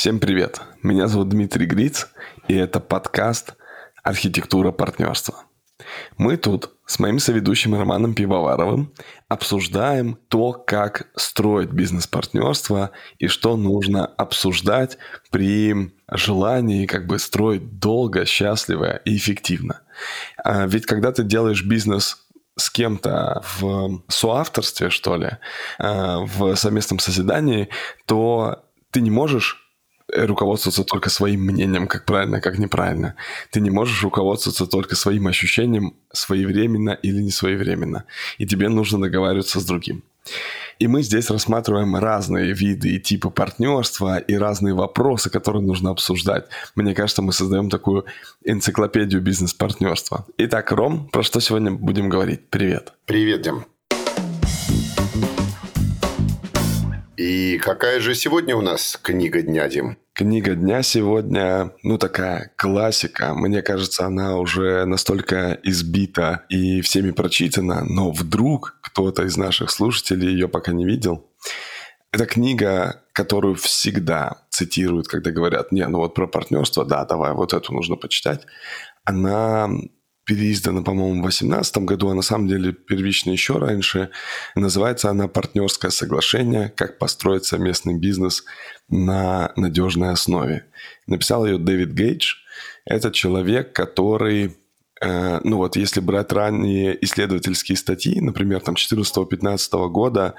Всем привет! Меня зовут Дмитрий Гриц, и это подкаст «Архитектура партнерства». Мы тут с моим соведущим Романом Пивоваровым обсуждаем то, как строить бизнес-партнерство и что нужно обсуждать при желании как бы строить долго, счастливо и эффективно. А ведь когда ты делаешь бизнес с кем-то в соавторстве, что ли, а, в совместном созидании, то ты не можешь руководствоваться только своим мнением, как правильно, как неправильно. Ты не можешь руководствоваться только своим ощущением своевременно или не своевременно. И тебе нужно договариваться с другим. И мы здесь рассматриваем разные виды и типы партнерства и разные вопросы, которые нужно обсуждать. Мне кажется, мы создаем такую энциклопедию бизнес-партнерства. Итак, Ром, про что сегодня будем говорить? Привет. Привет, Дим. И какая же сегодня у нас книга дня, Дим? Книга дня сегодня, ну, такая классика. Мне кажется, она уже настолько избита и всеми прочитана, но вдруг кто-то из наших слушателей ее пока не видел. Это книга, которую всегда цитируют, когда говорят, не, ну вот про партнерство, да, давай, вот эту нужно почитать. Она переиздана, по-моему, в 2018 году, а на самом деле первично еще раньше. Называется она «Партнерское соглашение. Как построить совместный бизнес на надежной основе». Написал ее Дэвид Гейдж. Это человек, который Э, ну вот если брать ранние исследовательские статьи, например, там 14-15 года,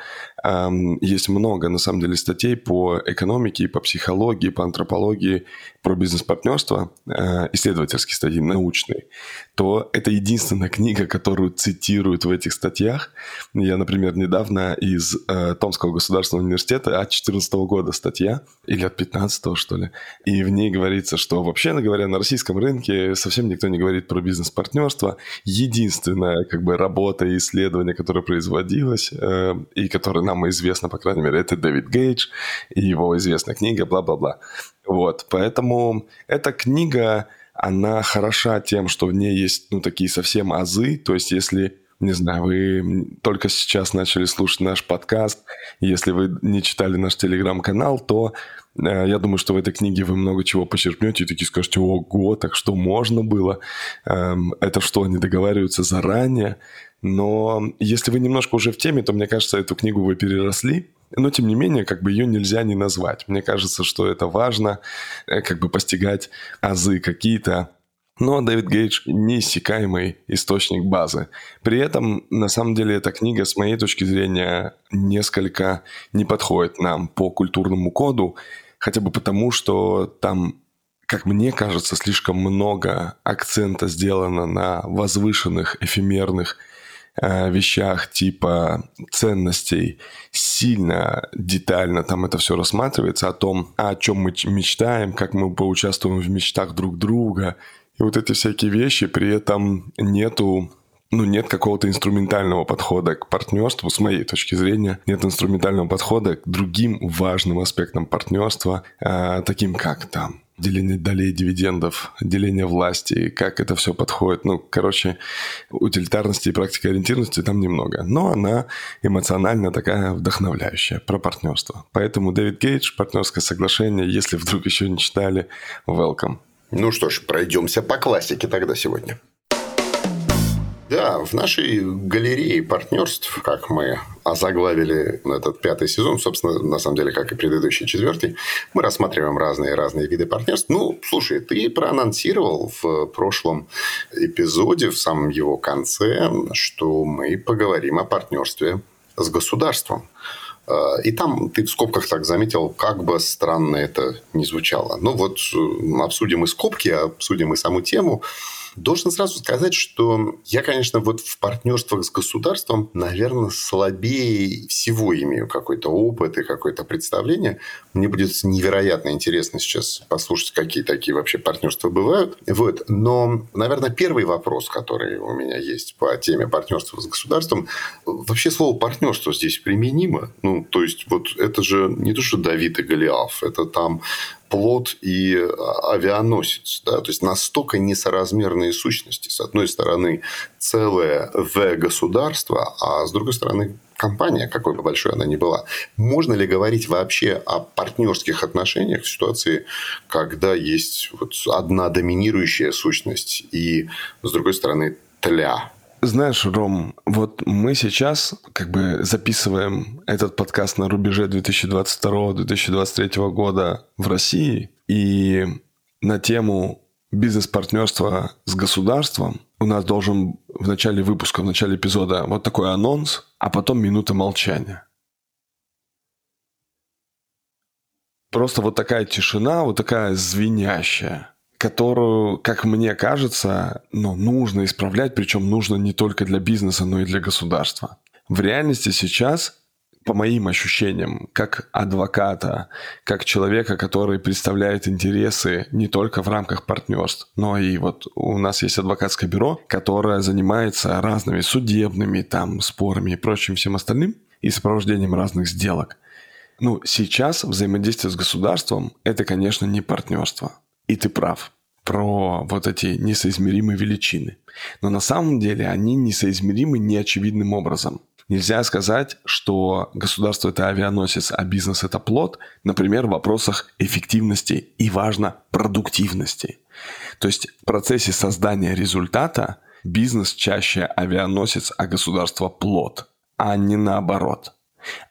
есть много, на самом деле, статей по экономике, по психологии, по антропологии, про бизнес-партнерство, э, исследовательские статьи, научные, то это единственная книга, которую цитируют в этих статьях. Я, например, недавно из э, Томского государственного университета от 14 года статья, или от 15 что ли, и в ней говорится, что вообще говоря, на российском рынке совсем никто не говорит про бизнес партнерства. Единственная как бы работа и исследование, которое производилось э, и которое нам известно, по крайней мере, это Дэвид Гейдж и его известная книга «Бла-бла-бла». Вот, поэтому эта книга, она хороша тем, что в ней есть, ну, такие совсем азы, то есть если не знаю, вы только сейчас начали слушать наш подкаст, если вы не читали наш телеграм-канал, то Э, я думаю, что в этой книге вы много чего почерпнете и такие скажете, ого, так что можно было? Эм, это что, они договариваются заранее? Но если вы немножко уже в теме, то, мне кажется, эту книгу вы переросли, но, тем не менее, как бы ее нельзя не назвать. Мне кажется, что это важно, э, как бы постигать азы какие-то, но Дэвид Гейдж – неиссякаемый источник базы. При этом, на самом деле, эта книга, с моей точки зрения, несколько не подходит нам по культурному коду, хотя бы потому, что там как мне кажется, слишком много акцента сделано на возвышенных, эфемерных вещах типа ценностей. Сильно, детально там это все рассматривается о том, о чем мы мечтаем, как мы поучаствуем в мечтах друг друга – и вот эти всякие вещи, при этом нету ну, нет какого-то инструментального подхода к партнерству, с моей точки зрения, нет инструментального подхода к другим важным аспектам партнерства, э, таким как там деление долей дивидендов, деление власти, как это все подходит. Ну, короче, утилитарности и практики ориентированности там немного. Но она эмоционально такая вдохновляющая про партнерство. Поэтому Дэвид Гейдж, партнерское соглашение, если вдруг еще не читали, welcome. Ну что ж, пройдемся по классике тогда сегодня. Да, в нашей галерее партнерств, как мы озаглавили этот пятый сезон, собственно, на самом деле, как и предыдущий четвертый, мы рассматриваем разные-разные виды партнерств. Ну, слушай, ты проанонсировал в прошлом эпизоде, в самом его конце, что мы поговорим о партнерстве с государством. Э, и там ты в скобках так заметил, как бы странно это не звучало. Ну вот э, обсудим и скобки, обсудим и саму тему. Должен сразу сказать, что я, конечно, вот в партнерствах с государством, наверное, слабее всего имею какой-то опыт и какое-то представление. Мне будет невероятно интересно сейчас послушать, какие такие вообще партнерства бывают. Вот. Но, наверное, первый вопрос, который у меня есть по теме партнерства с государством, вообще слово партнерство здесь применимо. Ну, то есть, вот это же не то, что Давид и Голиаф, это там плод и авианосец. Да? То есть настолько несоразмерные сущности. С одной стороны, целое В государство, а с другой стороны, компания, какой бы большой она ни была. Можно ли говорить вообще о партнерских отношениях в ситуации, когда есть вот одна доминирующая сущность и, с другой стороны, тля? Знаешь, Ром, вот мы сейчас как бы записываем этот подкаст на рубеже 2022-2023 года в России, и на тему бизнес-партнерства с государством у нас должен в начале выпуска, в начале эпизода вот такой анонс, а потом минута молчания. Просто вот такая тишина, вот такая звенящая которую, как мне кажется, ну, нужно исправлять, причем нужно не только для бизнеса, но и для государства. В реальности сейчас, по моим ощущениям, как адвоката, как человека, который представляет интересы не только в рамках партнерств, но и вот у нас есть адвокатское бюро, которое занимается разными судебными там спорами и прочим всем остальным и сопровождением разных сделок. Ну, сейчас взаимодействие с государством – это, конечно, не партнерство. И ты прав про вот эти несоизмеримые величины. Но на самом деле они несоизмеримы неочевидным образом. Нельзя сказать, что государство это авианосец, а бизнес это плод, например, в вопросах эффективности и, важно, продуктивности. То есть в процессе создания результата бизнес чаще авианосец, а государство плод, а не наоборот –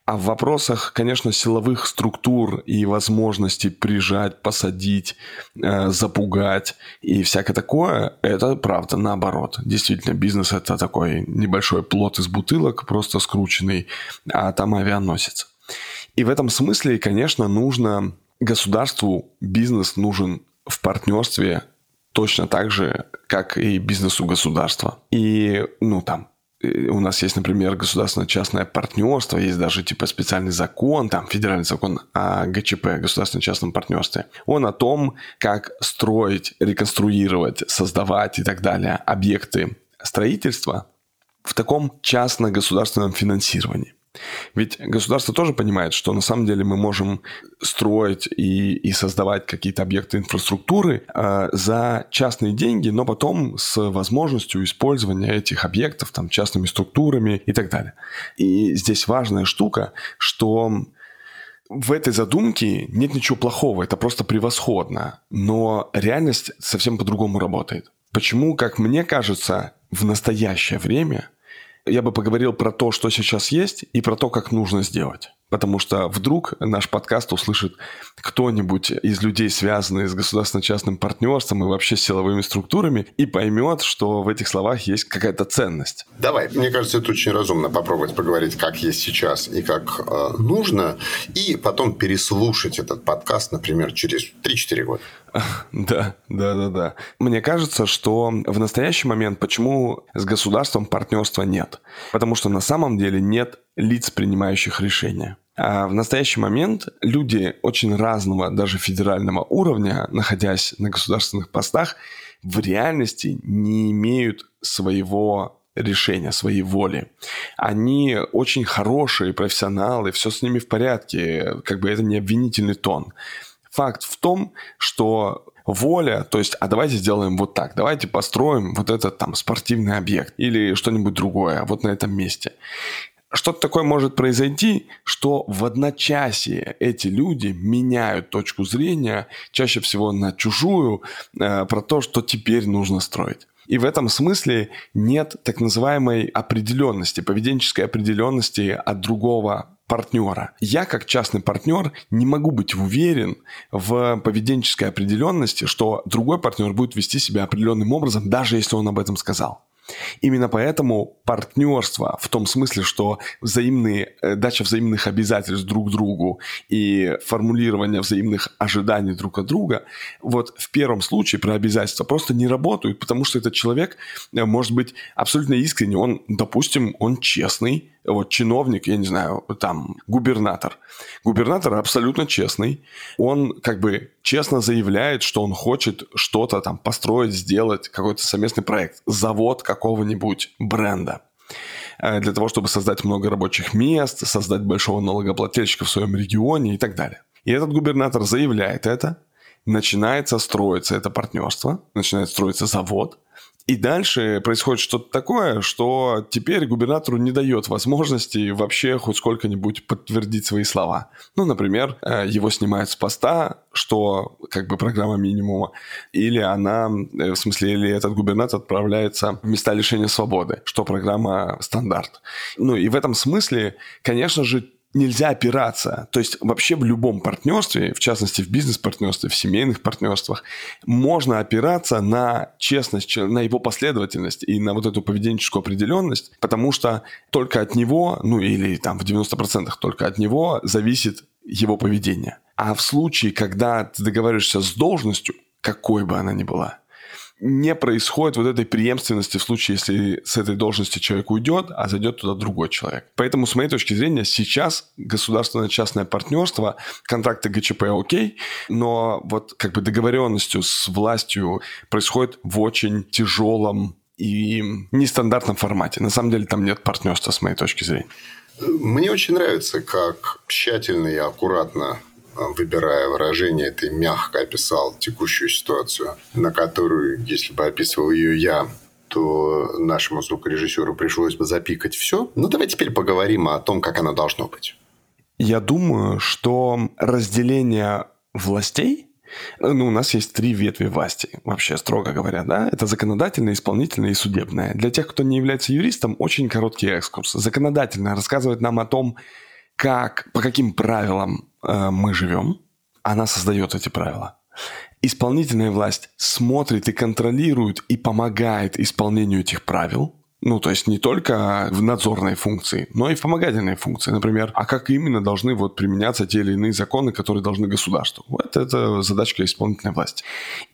а в вопросах, конечно, силовых структур и возможностей прижать, посадить, э, запугать и всякое такое, это правда наоборот. Действительно, бизнес это такой небольшой плод из бутылок, просто скрученный, а там авианосец. И в этом смысле, конечно, нужно государству бизнес нужен в партнерстве точно так же, как и бизнесу государства. И, ну, там, у нас есть, например, государственно-частное партнерство, есть даже типа специальный закон, там федеральный закон о ГЧП, государственно-частном партнерстве. Он о том, как строить, реконструировать, создавать и так далее объекты строительства в таком частно-государственном финансировании. Ведь государство тоже понимает, что на самом деле мы можем строить и, и создавать какие-то объекты инфраструктуры э, за частные деньги, но потом с возможностью использования этих объектов там, частными структурами и так далее. И здесь важная штука, что в этой задумке нет ничего плохого, это просто превосходно. Но реальность совсем по-другому работает. Почему, как мне кажется, в настоящее время – я бы поговорил про то, что сейчас есть, и про то, как нужно сделать. Потому что вдруг наш подкаст услышит кто-нибудь из людей, связанных с государственно-частным партнерством и вообще с силовыми структурами, и поймет, что в этих словах есть какая-то ценность. Давай, мне кажется, это очень разумно попробовать поговорить, как есть сейчас и как э, нужно, и потом переслушать этот подкаст, например, через 3-4 года. Да, да, да, да. Мне кажется, что в настоящий момент почему с государством партнерства нет? Потому что на самом деле нет лиц, принимающих решения. А в настоящий момент люди очень разного, даже федерального уровня, находясь на государственных постах, в реальности не имеют своего решения, своей воли. Они очень хорошие профессионалы, все с ними в порядке, как бы это не обвинительный тон. Факт в том, что воля, то есть, а давайте сделаем вот так, давайте построим вот этот там спортивный объект или что-нибудь другое вот на этом месте. Что-то такое может произойти, что в одночасье эти люди меняют точку зрения, чаще всего на чужую, э, про то, что теперь нужно строить. И в этом смысле нет так называемой определенности, поведенческой определенности от другого партнера. Я, как частный партнер, не могу быть уверен в поведенческой определенности, что другой партнер будет вести себя определенным образом, даже если он об этом сказал. Именно поэтому партнерство в том смысле, что взаимные, э, дача взаимных обязательств друг другу и формулирование взаимных ожиданий друг от друга, вот в первом случае про обязательства просто не работают, потому что этот человек э, может быть абсолютно искренний, он, допустим, он честный, вот чиновник, я не знаю, там, губернатор. Губернатор абсолютно честный. Он как бы честно заявляет, что он хочет что-то там построить, сделать, какой-то совместный проект. Завод какого-нибудь бренда э, для того, чтобы создать много рабочих мест, создать большого налогоплательщика в своем регионе и так далее. И этот губернатор заявляет это, начинается строиться это партнерство, начинает строиться завод, и дальше происходит что-то такое, что теперь губернатору не дает возможности вообще хоть сколько-нибудь подтвердить свои слова. Ну, например, э, его снимают с поста, что как бы программа минимума, или она, э, в смысле, или этот губернатор отправляется в места лишения свободы, что программа стандарт. Ну и в этом смысле, конечно же, нельзя опираться. То есть вообще в любом партнерстве, в частности в бизнес-партнерстве, в семейных партнерствах, можно опираться на честность, на его последовательность и на вот эту поведенческую определенность, потому что только от него, ну или там в 90% только от него зависит его поведение. А в случае, когда ты договариваешься с должностью, какой бы она ни была, не происходит вот этой преемственности в случае, если с этой должности человек уйдет, а зайдет туда другой человек. Поэтому, с моей точки зрения, сейчас государственное частное партнерство, контракты ГЧП окей, но вот как бы договоренностью с властью происходит в очень тяжелом и нестандартном формате. На самом деле там нет партнерства, с моей точки зрения. Мне очень нравится, как тщательно и аккуратно выбирая выражение, ты мягко описал текущую ситуацию, на которую, если бы описывал ее я, то нашему звукорежиссеру пришлось бы запикать все. Но давай теперь поговорим о том, как оно должно быть. Я думаю, что разделение властей ну, у нас есть три ветви власти, вообще, строго говоря, да. Это законодательная, исполнительная и судебная. Для тех, кто не является юристом, очень короткий экскурс. Законодательная рассказывает нам о том, как, по каким правилам э, мы живем, она создает эти правила. Исполнительная власть смотрит и контролирует и помогает исполнению этих правил. Ну, то есть не только в надзорной функции, но и в помогательной функции. Например, а как именно должны вот применяться те или иные законы, которые должны государству. Вот это задачка исполнительной власти.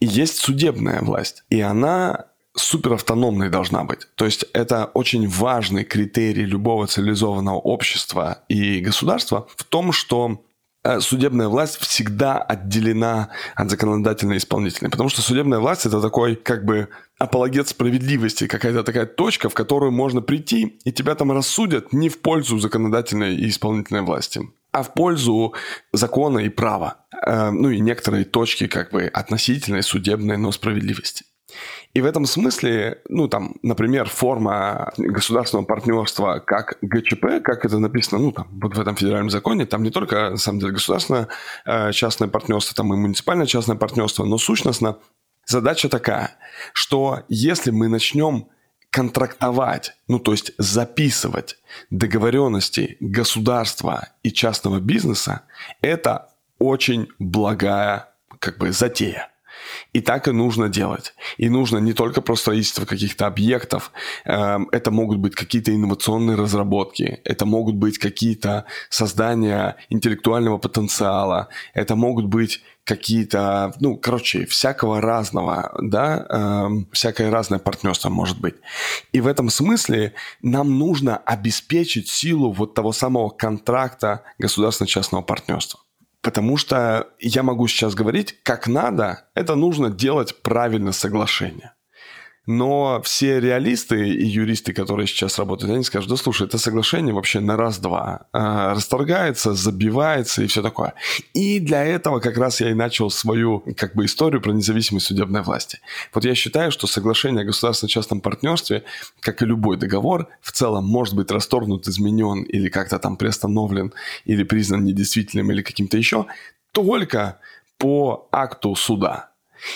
И есть судебная власть. И она суперавтономной должна быть. То есть это очень важный критерий любого цивилизованного общества и государства в том, что э, судебная власть всегда отделена от законодательной и исполнительной. Потому что судебная власть это такой как бы апологет справедливости, какая-то такая точка, в которую можно прийти, и тебя там рассудят не в пользу законодательной и исполнительной власти, а в пользу закона и права. Э, ну и некоторые точки как бы относительной судебной, но справедливости. И в этом смысле, ну, там, например, форма государственного партнерства как ГЧП, как это написано, ну, там, вот в этом федеральном законе, там не только, на самом деле, государственное э, частное партнерство, там и муниципальное частное партнерство, но сущностно задача такая, что если мы начнем контрактовать, ну то есть записывать договоренности государства и частного бизнеса, это очень благая как бы затея. И так и нужно делать. И нужно не только про строительство каких-то объектов, эм, это могут быть какие-то инновационные разработки, это могут быть какие-то создания интеллектуального потенциала, это могут быть какие-то, ну, короче, всякого разного, да, эм, всякое разное партнерство может быть. И в этом смысле нам нужно обеспечить силу вот того самого контракта государственно-частного партнерства. Потому что я могу сейчас говорить, как надо, это нужно делать правильно соглашение. Но все реалисты и юристы, которые сейчас работают, они скажут, да слушай, это соглашение вообще на раз-два. А, расторгается, забивается и все такое. И для этого как раз я и начал свою как бы историю про независимость судебной власти. Вот я считаю, что соглашение о государственно-частном партнерстве, как и любой договор, в целом может быть расторгнут, изменен или как-то там приостановлен, или признан недействительным, или каким-то еще, только по акту суда.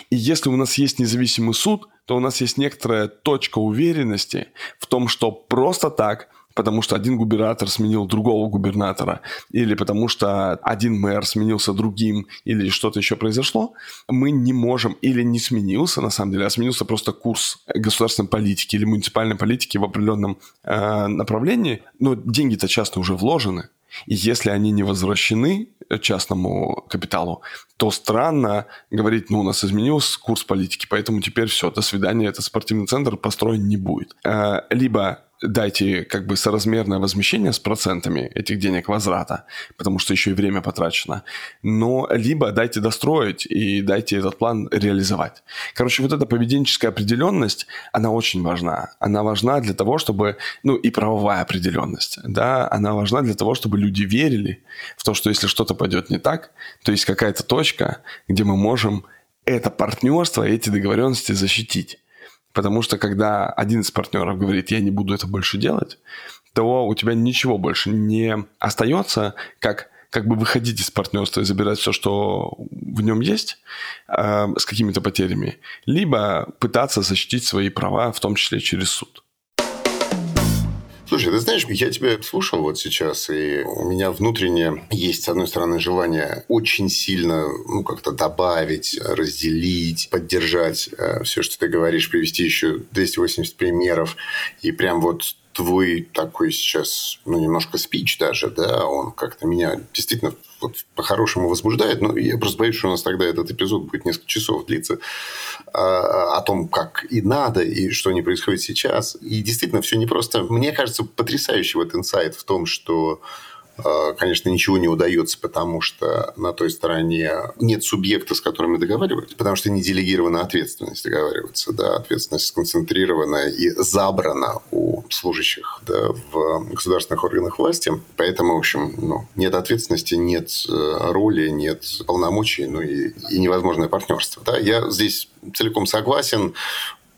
И если у нас есть независимый суд, то у нас есть некоторая точка уверенности в том, что просто так потому что один губернатор сменил другого губернатора, или потому что один мэр сменился другим, или что-то еще произошло, мы не можем, или не сменился на самом деле, а сменился просто курс государственной политики или муниципальной политики в определенном э, направлении, но деньги-то часто уже вложены, и если они не возвращены частному капиталу, то странно говорить, ну, у нас изменился курс политики, поэтому теперь все, до свидания, этот спортивный центр построен не будет. Э, либо дайте как бы соразмерное возмещение с процентами этих денег возврата, потому что еще и время потрачено, но либо дайте достроить и дайте этот план реализовать. Короче, вот эта поведенческая определенность, она очень важна. Она важна для того, чтобы, ну и правовая определенность, да, она важна для того, чтобы люди верили в то, что если что-то пойдет не так, то есть какая-то точка, где мы можем это партнерство, эти договоренности защитить. Потому что когда один из партнеров говорит, я не буду это больше делать, то у тебя ничего больше не остается, как как бы выходить из партнерства и забирать все, что в нем есть, э, с какими-то потерями, либо пытаться защитить свои права, в том числе через суд. Слушай, ты знаешь, я тебя слушал вот сейчас, и у меня внутренне есть, с одной стороны, желание очень сильно, ну, как-то добавить, разделить, поддержать э, все, что ты говоришь, привести еще 280 примеров, и прям вот твой такой сейчас, ну, немножко спич даже, да, он как-то меня действительно вот по-хорошему возбуждает, но я просто боюсь, что у нас тогда этот эпизод будет несколько часов длиться а, о том, как и надо, и что не происходит сейчас. И действительно, все непросто. Мне кажется, потрясающий вот инсайт в том, что Э, конечно, ничего не удается, потому что на той стороне нет субъекта, с которым мы договаривались, потому что не делегирована ответственность договариваться. Да, ответственность сконцентрирована и забрана у служащих да, в государственных органах власти. Поэтому, в общем, ну, нет ответственности, нет э, роли, нет полномочий, ну и, и невозможное партнерство. Да? Я здесь целиком согласен.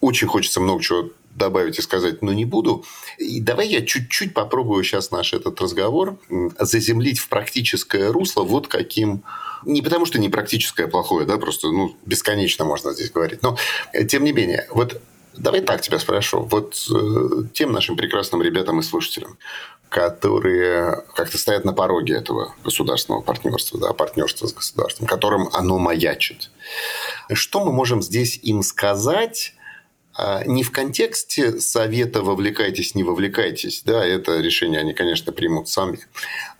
Очень хочется много чего добавить и сказать, но не буду. И давай я чуть-чуть попробую сейчас наш этот разговор заземлить в практическое русло вот каким... Не потому, что не практическое плохое, да, просто ну, бесконечно можно здесь говорить. Но, тем не менее, вот давай так тебя спрошу. Вот э, тем нашим прекрасным ребятам и слушателям, которые как-то стоят на пороге этого государственного партнерства, да, партнерства с государством, которым оно маячит. Что мы можем здесь им сказать, а, не в контексте совета «вовлекайтесь, не вовлекайтесь», да, это решение они, конечно, примут сами,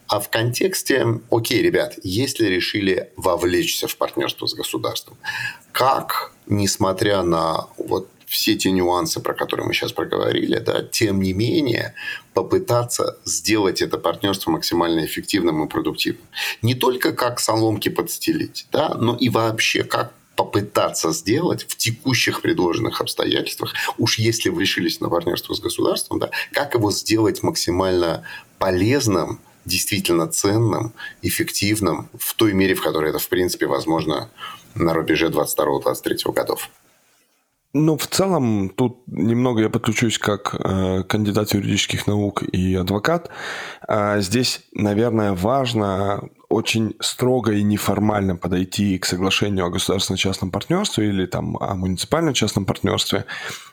а в контексте, окей, ребят, если решили вовлечься в партнерство с государством, как, несмотря на вот все те нюансы, про которые мы сейчас проговорили, да, тем не менее попытаться сделать это партнерство максимально эффективным и продуктивным. Не только как соломки подстелить, да, но и вообще как попытаться сделать в текущих предложенных обстоятельствах, уж если вы решились на партнерство с государством, да, как его сделать максимально полезным, действительно ценным, эффективным в той мере, в которой это, в принципе, возможно на рубеже 22-23 годов. Ну, в целом, тут немного я подключусь как э, кандидат юридических наук и адвокат. А здесь, наверное, важно очень строго и неформально подойти к соглашению о государственно-частном партнерстве или там о муниципально-частном партнерстве.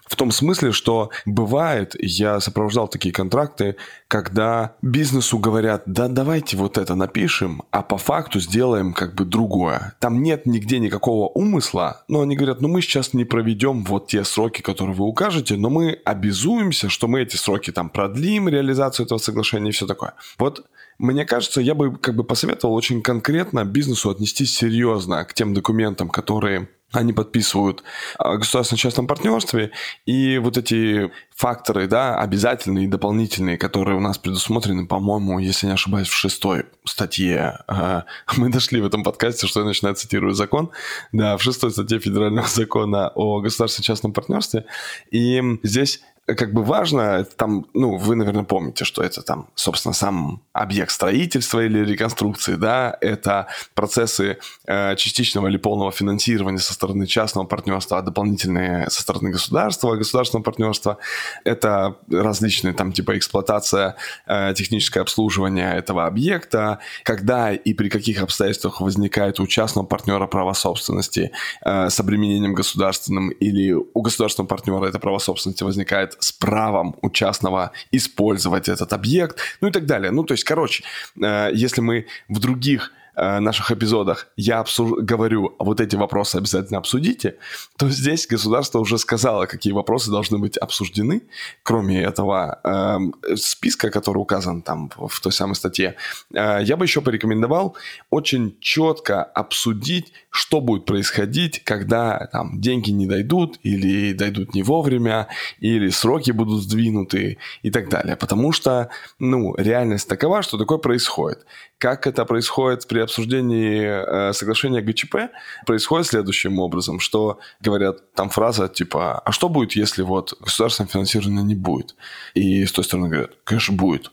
В том смысле, что бывает, я сопровождал такие контракты, когда бизнесу говорят, да давайте вот это напишем, а по факту сделаем как бы другое. Там нет нигде никакого умысла, но они говорят, ну мы сейчас не проведем вот те сроки, которые вы укажете, но мы обязуемся, что мы эти сроки там продлим, реализацию этого соглашения и все такое. Вот мне кажется, я бы как бы посоветовал очень конкретно бизнесу отнестись серьезно к тем документам, которые они подписывают о государственно-частном партнерстве, и вот эти факторы, да, обязательные и дополнительные, которые у нас предусмотрены, по-моему, если не ошибаюсь, в шестой статье. Мы дошли в этом подкасте, что я начинаю цитировать закон. Да, в шестой статье федерального закона о государственно-частном партнерстве. И здесь как бы важно, там, ну, вы, наверное, помните, что это там, собственно, сам объект строительства или реконструкции, да, это процессы э, частичного или полного финансирования со стороны частного партнерства, а дополнительные со стороны государства, государственного партнерства, это различные там типа эксплуатация, э, техническое обслуживание этого объекта, когда и при каких обстоятельствах возникает у частного партнера право собственности э, с обременением государственным или у государственного партнера это право собственности возникает с правом у частного использовать этот объект, ну и так далее. Ну, то есть, короче, э, если мы в других наших эпизодах я обсуж... говорю, вот эти вопросы обязательно обсудите, то здесь государство уже сказало, какие вопросы должны быть обсуждены. Кроме этого э, списка, который указан там в той самой статье, э, я бы еще порекомендовал очень четко обсудить, что будет происходить, когда там деньги не дойдут или дойдут не вовремя, или сроки будут сдвинуты и так далее. Потому что, ну, реальность такова, что такое происходит. Как это происходит при обсуждении э, соглашения ГЧП? Происходит следующим образом, что говорят, там фраза типа, а что будет, если вот государственное финансирование не будет? И с той стороны говорят, конечно, будет.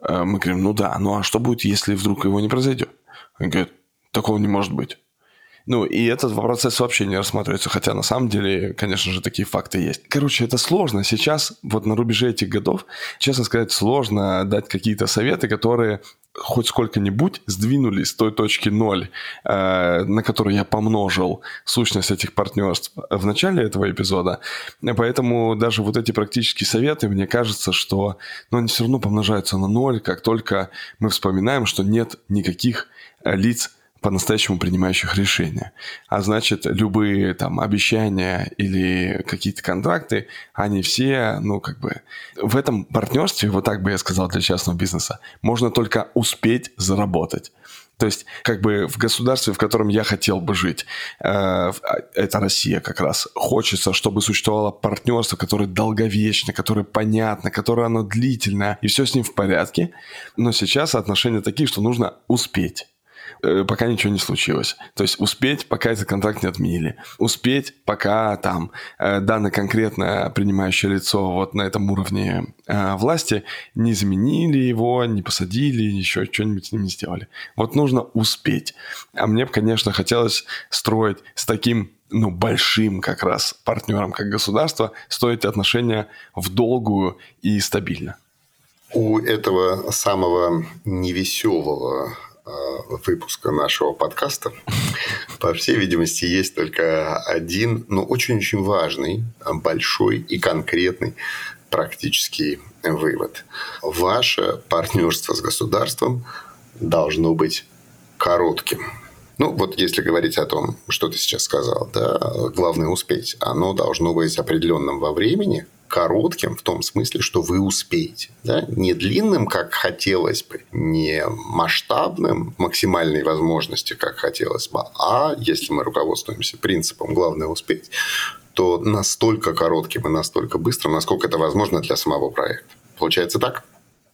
Э, мы говорим, ну да, ну а что будет, если вдруг его не произойдет? Они говорят, такого не может быть. Ну, и этот процесс вообще не рассматривается, хотя на самом деле, конечно же, такие факты есть. Короче, это сложно. Сейчас, вот на рубеже этих годов, честно сказать, сложно дать какие-то советы, которые хоть сколько-нибудь сдвинулись с той точки ноль, э, на которую я помножил сущность этих партнерств в начале этого эпизода. Поэтому даже вот эти практические советы, мне кажется, что ну, они все равно помножаются на ноль, как только мы вспоминаем, что нет никаких э, лиц по-настоящему принимающих решения. А значит, любые там обещания или какие-то контракты, они все, ну, как бы... В этом партнерстве, вот так бы я сказал для частного бизнеса, можно только успеть заработать. То есть, как бы в государстве, в котором я хотел бы жить, э, а, это Россия как раз, хочется, чтобы существовало партнерство, которое долговечно, которое понятно, которое оно длительное, и все с ним в порядке. Но сейчас отношения такие, что нужно успеть. Э, пока ничего не случилось. То есть успеть, пока этот контракт не отменили. Успеть, пока там э, данное конкретное принимающее лицо вот на этом уровне э, власти не заменили его, не посадили, еще что-нибудь с ним не сделали. Вот нужно успеть. А мне бы, конечно, хотелось строить с таким ну, большим как раз партнером, как государство, строить отношения в долгую и стабильно. У этого самого невеселого выпуска нашего подкаста. По всей видимости, есть только один, но очень-очень важный, большой и конкретный практический вывод. Ваше партнерство с государством должно быть коротким. Ну, вот если говорить о том, что ты сейчас сказал, да, главное успеть, оно должно быть определенным во времени, коротким в том смысле, что вы успеете. Да? Не длинным, как хотелось бы, не масштабным, максимальной возможности, как хотелось бы, а если мы руководствуемся принципом «главное успеть», то настолько коротким и настолько быстрым, насколько это возможно для самого проекта. Получается так?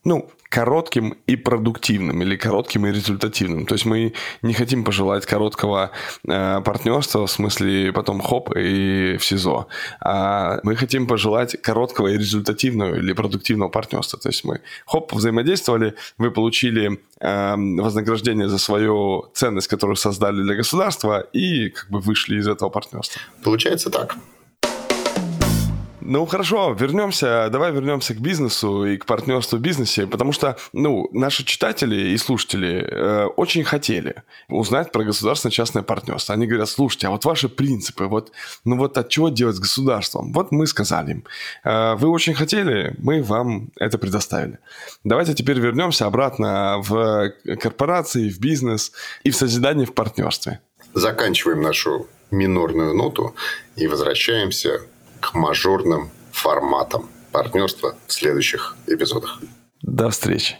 Ну, коротким и продуктивным, или коротким и результативным. То есть мы не хотим пожелать короткого э, партнерства, в смысле потом хоп и в СИЗО. А мы хотим пожелать короткого и результативного или продуктивного партнерства. То есть мы хоп, взаимодействовали, вы получили э, вознаграждение за свою ценность, которую создали для государства, и как бы вышли из этого партнерства. Получается так. Ну хорошо, вернемся, давай вернемся к бизнесу и к партнерству в бизнесе, потому что, ну, наши читатели и слушатели э, очень хотели узнать про государственно-частное партнерство. Они говорят, слушайте, а вот ваши принципы, вот, ну вот от чего делать с государством? Вот мы сказали им, э, вы очень хотели, мы вам это предоставили. Давайте теперь вернемся обратно в корпорации, в бизнес и в созидание в партнерстве. Заканчиваем нашу минорную ноту и возвращаемся к мажорным форматам партнерства в следующих эпизодах. До встречи.